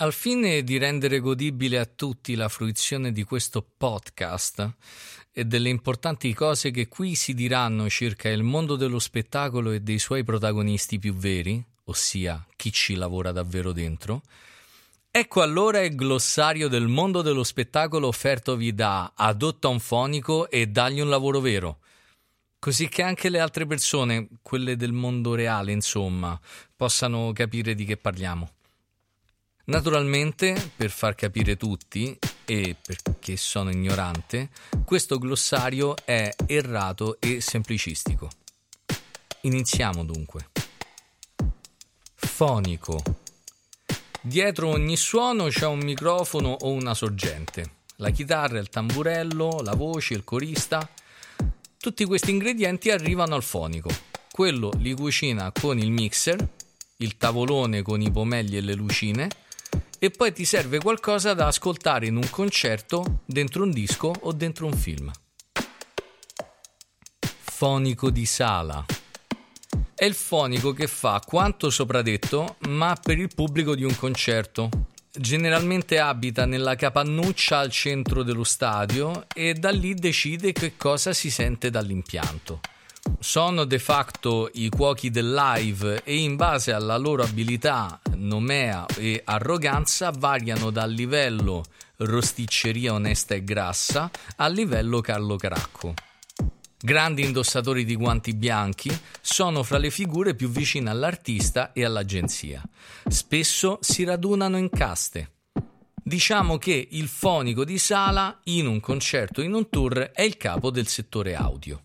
Al fine di rendere godibile a tutti la fruizione di questo podcast e delle importanti cose che qui si diranno circa il mondo dello spettacolo e dei suoi protagonisti più veri, ossia chi ci lavora davvero dentro, ecco allora il glossario del mondo dello spettacolo offertovi da Adotta un fonico e dagli un lavoro vero. Così che anche le altre persone, quelle del mondo reale, insomma, possano capire di che parliamo. Naturalmente, per far capire tutti, e perché sono ignorante, questo glossario è errato e semplicistico. Iniziamo dunque. Fonico. Dietro ogni suono c'è un microfono o una sorgente. La chitarra, il tamburello, la voce, il corista. Tutti questi ingredienti arrivano al fonico. Quello li cucina con il mixer, il tavolone con i pomelli e le lucine e poi ti serve qualcosa da ascoltare in un concerto, dentro un disco o dentro un film. Fonico di sala. È il fonico che fa quanto sopra detto, ma per il pubblico di un concerto. Generalmente abita nella capannuccia al centro dello stadio e da lì decide che cosa si sente dall'impianto sono de facto i cuochi del live e in base alla loro abilità, nomea e arroganza variano dal livello rosticceria onesta e grassa al livello Carlo Caracco. Grandi indossatori di guanti bianchi, sono fra le figure più vicine all'artista e all'agenzia. Spesso si radunano in caste. Diciamo che il fonico di sala, in un concerto in un tour, è il capo del settore audio.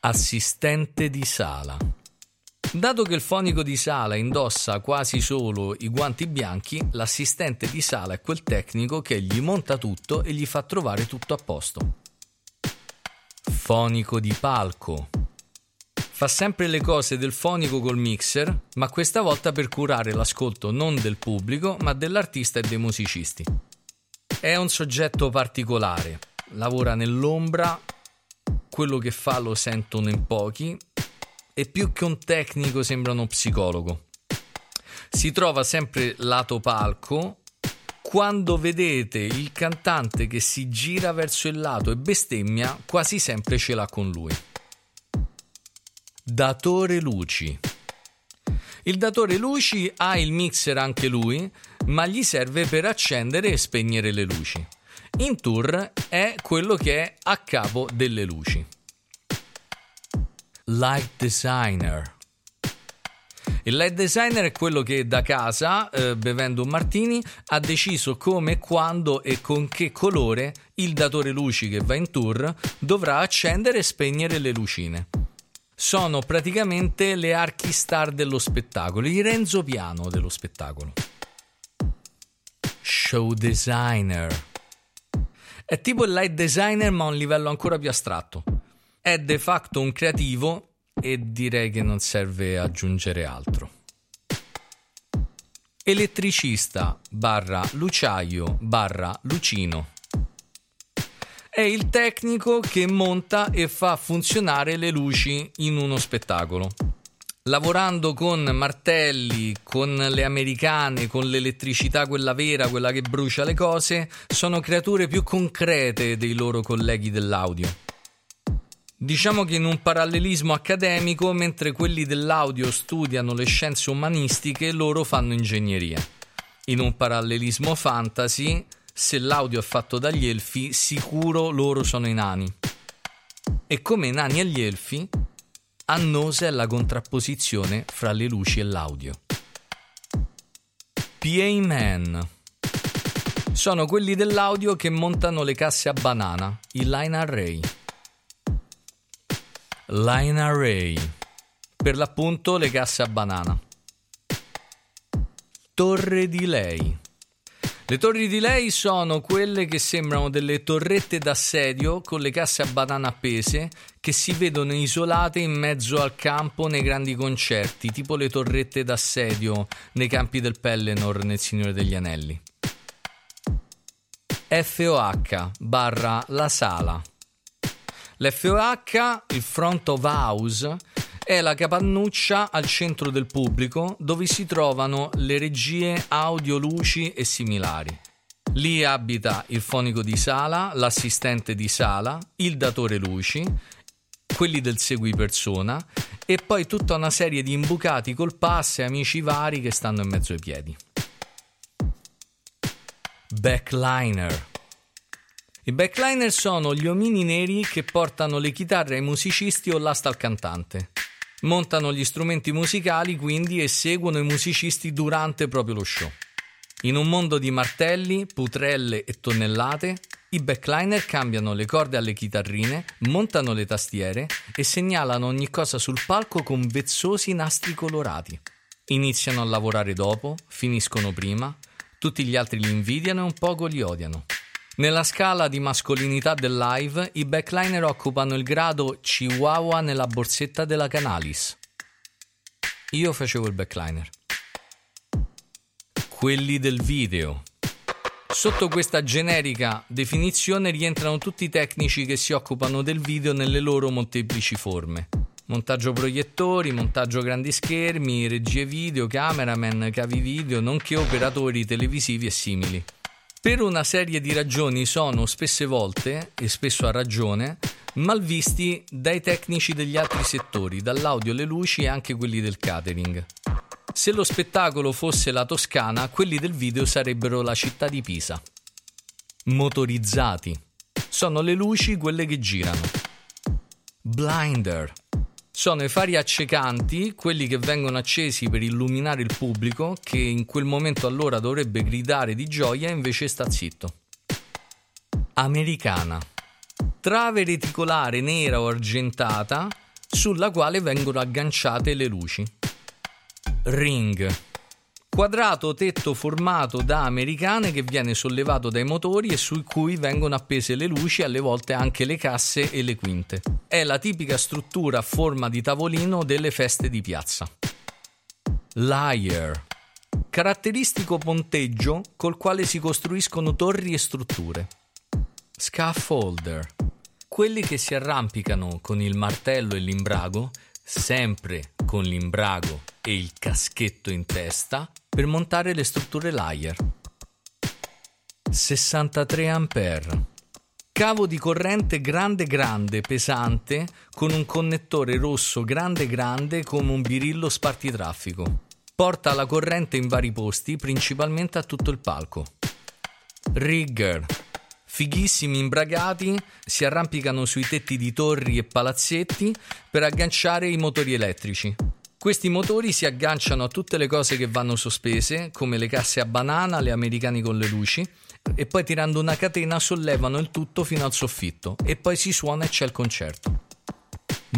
Assistente di sala. Dato che il fonico di sala indossa quasi solo i guanti bianchi, l'assistente di sala è quel tecnico che gli monta tutto e gli fa trovare tutto a posto. Fonico di palco. Fa sempre le cose del fonico col mixer, ma questa volta per curare l'ascolto non del pubblico, ma dell'artista e dei musicisti. È un soggetto particolare, lavora nell'ombra quello che fa lo sentono in pochi e più che un tecnico sembra uno psicologo. Si trova sempre lato palco quando vedete il cantante che si gira verso il lato e bestemmia, quasi sempre ce l'ha con lui. Datore luci. Il datore luci ha il mixer anche lui, ma gli serve per accendere e spegnere le luci. In tour è quello che è a capo delle luci. Light designer. Il light designer è quello che da casa, eh, bevendo un martini, ha deciso come, quando e con che colore il datore luci che va in tour dovrà accendere e spegnere le lucine. Sono praticamente le archistar dello spettacolo, il Renzo Piano dello spettacolo. Show designer. È tipo il light designer ma a un livello ancora più astratto. È de facto un creativo e direi che non serve aggiungere altro. Elettricista barra luciaio barra lucino. È il tecnico che monta e fa funzionare le luci in uno spettacolo lavorando con martelli, con le americane, con l'elettricità quella vera, quella che brucia le cose, sono creature più concrete dei loro colleghi dell'audio. Diciamo che in un parallelismo accademico, mentre quelli dell'audio studiano le scienze umanistiche, loro fanno ingegneria. In un parallelismo fantasy, se l'audio è fatto dagli elfi, sicuro loro sono i nani. E come i nani e gli elfi, annosa è la contrapposizione fra le luci e l'audio. PA Man sono quelli dell'audio che montano le casse a banana, il line array. Line array, per l'appunto le casse a banana. Torre di lei. Le torri di lei sono quelle che sembrano delle torrette d'assedio con le casse a banana appese che si vedono isolate in mezzo al campo nei grandi concerti, tipo le torrette d'assedio nei campi del Pelennor nel Signore degli Anelli. FOH barra la sala. L'FOH, il front of house, è la capannuccia al centro del pubblico dove si trovano le regie audio, luci e similari. Lì abita il fonico di sala, l'assistente di sala, il datore luci, quelli del segui persona e poi tutta una serie di imbucati col pass e amici vari che stanno in mezzo ai piedi. Backliner i backliner sono gli omini neri che portano le chitarre ai musicisti o l'asta al cantante. Montano gli strumenti musicali quindi e seguono i musicisti durante proprio lo show. In un mondo di martelli, putrelle e tonnellate, i backliner cambiano le corde alle chitarrine, montano le tastiere e segnalano ogni cosa sul palco con vezzosi nastri colorati. Iniziano a lavorare dopo, finiscono prima, tutti gli altri li invidiano e un poco li odiano. Nella scala di mascolinità del live, i backliner occupano il grado Chihuahua nella borsetta della Canalis. Io facevo il backliner. Quelli del video. Sotto questa generica definizione rientrano tutti i tecnici che si occupano del video nelle loro molteplici forme. Montaggio proiettori, montaggio grandi schermi, regie video, cameraman, cavi video, nonché operatori televisivi e simili. Per una serie di ragioni sono spesse volte, e spesso a ragione, malvisti dai tecnici degli altri settori, dall'audio alle luci e anche quelli del catering. Se lo spettacolo fosse la Toscana, quelli del video sarebbero la città di Pisa. Motorizzati. Sono le luci quelle che girano. Blinder sono i fari accecanti, quelli che vengono accesi per illuminare il pubblico, che in quel momento allora dovrebbe gridare di gioia e invece sta zitto. Americana. Trave reticolare nera o argentata sulla quale vengono agganciate le luci. Ring quadrato tetto formato da americane che viene sollevato dai motori e su cui vengono appese le luci alle volte anche le casse e le quinte. È la tipica struttura a forma di tavolino delle feste di piazza. Layer caratteristico ponteggio col quale si costruiscono torri e strutture. Scaffolder quelli che si arrampicano con il martello e l'imbrago, sempre con l'imbrago e il caschetto in testa, per montare le strutture layer. 63 A. Cavo di corrente grande grande, pesante, con un connettore rosso grande grande come un birillo spartitraffico. Porta la corrente in vari posti, principalmente a tutto il palco. Rigger. Fighissimi imbragati si arrampicano sui tetti di torri e palazzetti per agganciare i motori elettrici. Questi motori si agganciano a tutte le cose che vanno sospese, come le casse a banana, le americani con le luci, e poi tirando una catena sollevano il tutto fino al soffitto e poi si suona e c'è il concerto.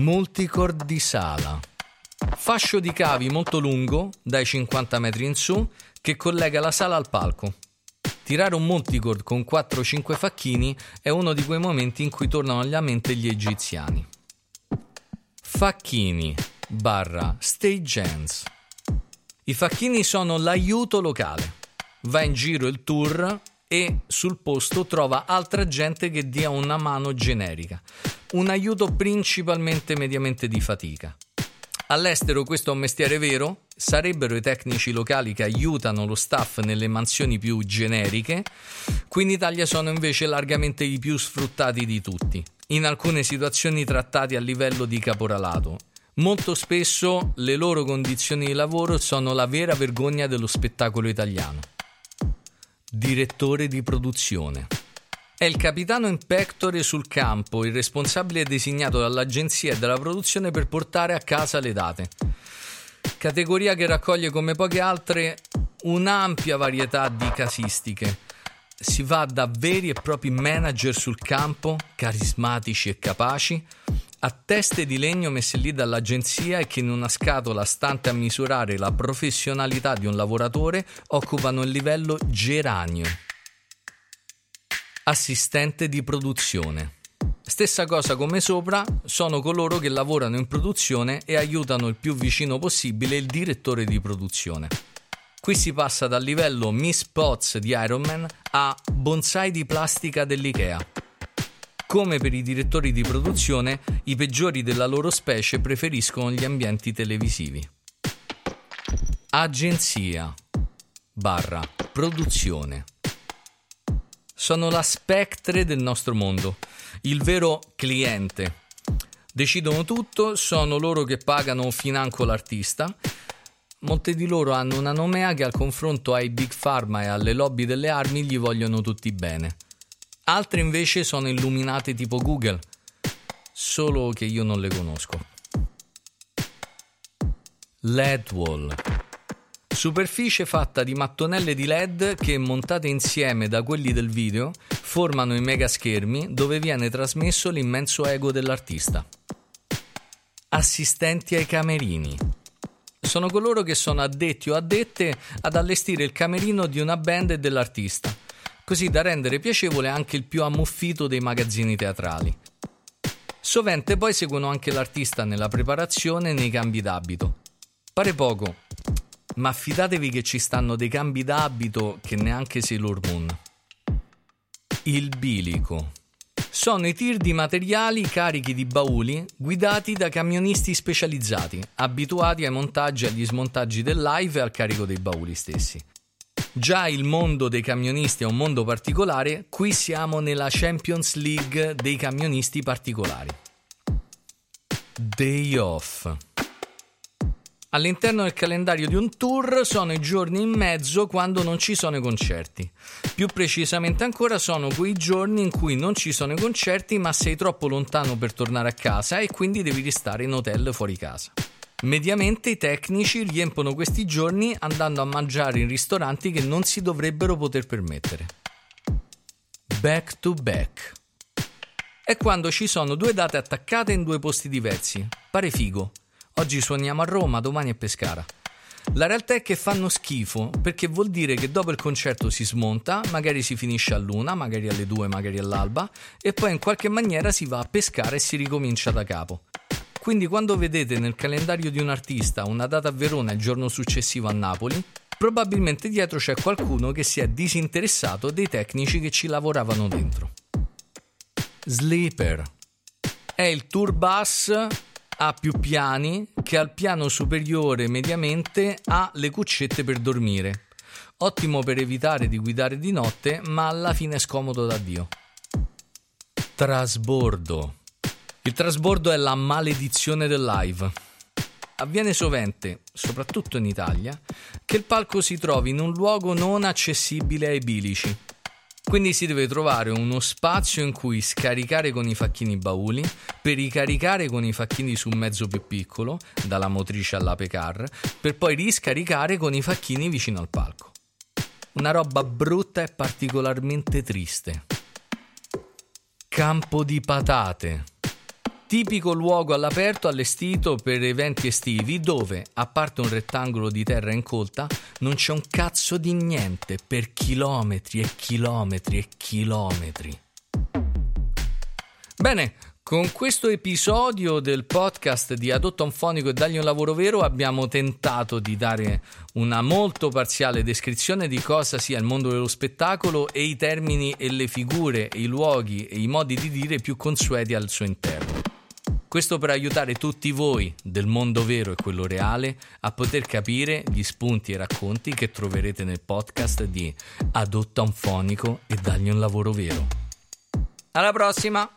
Multicord di sala. Fascio di cavi molto lungo, dai 50 metri in su, che collega la sala al palco. Tirare un multicord con 4-5 facchini è uno di quei momenti in cui tornano alla mente gli egiziani. Facchini barra stage hands. I facchini sono l'aiuto locale. Va in giro il tour e sul posto trova altra gente che dia una mano generica. Un aiuto principalmente mediamente di fatica. All'estero questo è un mestiere vero, sarebbero i tecnici locali che aiutano lo staff nelle mansioni più generiche, qui in Italia sono invece largamente i più sfruttati di tutti, in alcune situazioni trattati a livello di caporalato Molto spesso le loro condizioni di lavoro sono la vera vergogna dello spettacolo italiano. Direttore di produzione. È il capitano in pectore sul campo, il responsabile designato dall'agenzia e dalla produzione per portare a casa le date. Categoria che raccoglie come poche altre un'ampia varietà di casistiche. Si va da veri e propri manager sul campo, carismatici e capaci, a teste di legno messe lì dall'agenzia e che in una scatola stante a misurare la professionalità di un lavoratore occupano il livello geranio. Assistente di produzione. Stessa cosa come sopra, sono coloro che lavorano in produzione e aiutano il più vicino possibile il direttore di produzione. Qui si passa dal livello Miss Potts di Iron Man a bonsai di plastica dell'IKEA. Come per i direttori di produzione, i peggiori della loro specie preferiscono gli ambienti televisivi. Agenzia barra produzione. Sono la spectre del nostro mondo, il vero cliente. Decidono tutto, sono loro che pagano financo l'artista. Molte di loro hanno una nomea che al confronto ai big pharma e alle lobby delle armi gli vogliono tutti bene. Altre invece sono illuminate tipo Google, solo che io non le conosco. LED wall. Superficie fatta di mattonelle di LED che montate insieme da quelli del video formano i mega schermi dove viene trasmesso l'immenso ego dell'artista. Assistenti ai camerini. Sono coloro che sono addetti o addette ad allestire il camerino di una band e dell'artista così da rendere piacevole anche il più ammuffito dei magazzini teatrali. Sovente poi seguono anche l'artista nella preparazione e nei cambi d'abito. Pare poco, ma fidatevi che ci stanno dei cambi d'abito che neanche Sailor Moon. Il bilico. Sono i tir di materiali carichi di bauli guidati da camionisti specializzati, abituati ai montaggi e agli smontaggi del live e al carico dei bauli stessi. Già il mondo dei camionisti è un mondo particolare, qui siamo nella Champions League dei camionisti particolari. Day off. All'interno del calendario di un tour sono i giorni in mezzo quando non ci sono i concerti. Più precisamente ancora sono quei giorni in cui non ci sono i concerti ma sei troppo lontano per tornare a casa e quindi devi restare in hotel fuori casa. Mediamente i tecnici riempiono questi giorni andando a mangiare in ristoranti che non si dovrebbero poter permettere. Back to back. È quando ci sono due date attaccate in due posti diversi. Pare figo. Oggi suoniamo a Roma, domani a Pescara. La realtà è che fanno schifo perché vuol dire che dopo il concerto si smonta, magari si finisce a luna, magari alle due, magari all'alba, e poi in qualche maniera si va a pescare e si ricomincia da capo. Quindi quando vedete nel calendario di un artista una data a Verona e il giorno successivo a Napoli, probabilmente dietro c'è qualcuno che si è disinteressato dei tecnici che ci lavoravano dentro. Sleeper è il tour bus a più piani che al piano superiore mediamente ha le cuccette per dormire. Ottimo per evitare di guidare di notte, ma alla fine è scomodo da Dio. Trasbordo il trasbordo è la maledizione del live. Avviene sovente, soprattutto in Italia, che il palco si trovi in un luogo non accessibile ai bilici. Quindi si deve trovare uno spazio in cui scaricare con i facchini bauli, per ricaricare con i facchini su un mezzo più piccolo, dalla motrice all'ape car, per poi riscaricare con i facchini vicino al palco. Una roba brutta e particolarmente triste. Campo di patate tipico luogo all'aperto allestito per eventi estivi dove, a parte un rettangolo di terra incolta, non c'è un cazzo di niente per chilometri e chilometri e chilometri. Bene, con questo episodio del podcast di Adotta un fonico e dagli un lavoro vero abbiamo tentato di dare una molto parziale descrizione di cosa sia il mondo dello spettacolo e i termini e le figure, i luoghi e i modi di dire più consueti al suo interno. Questo per aiutare tutti voi del mondo vero e quello reale a poter capire gli spunti e racconti che troverete nel podcast di Adotta un fonico e dagli un lavoro vero. Alla prossima!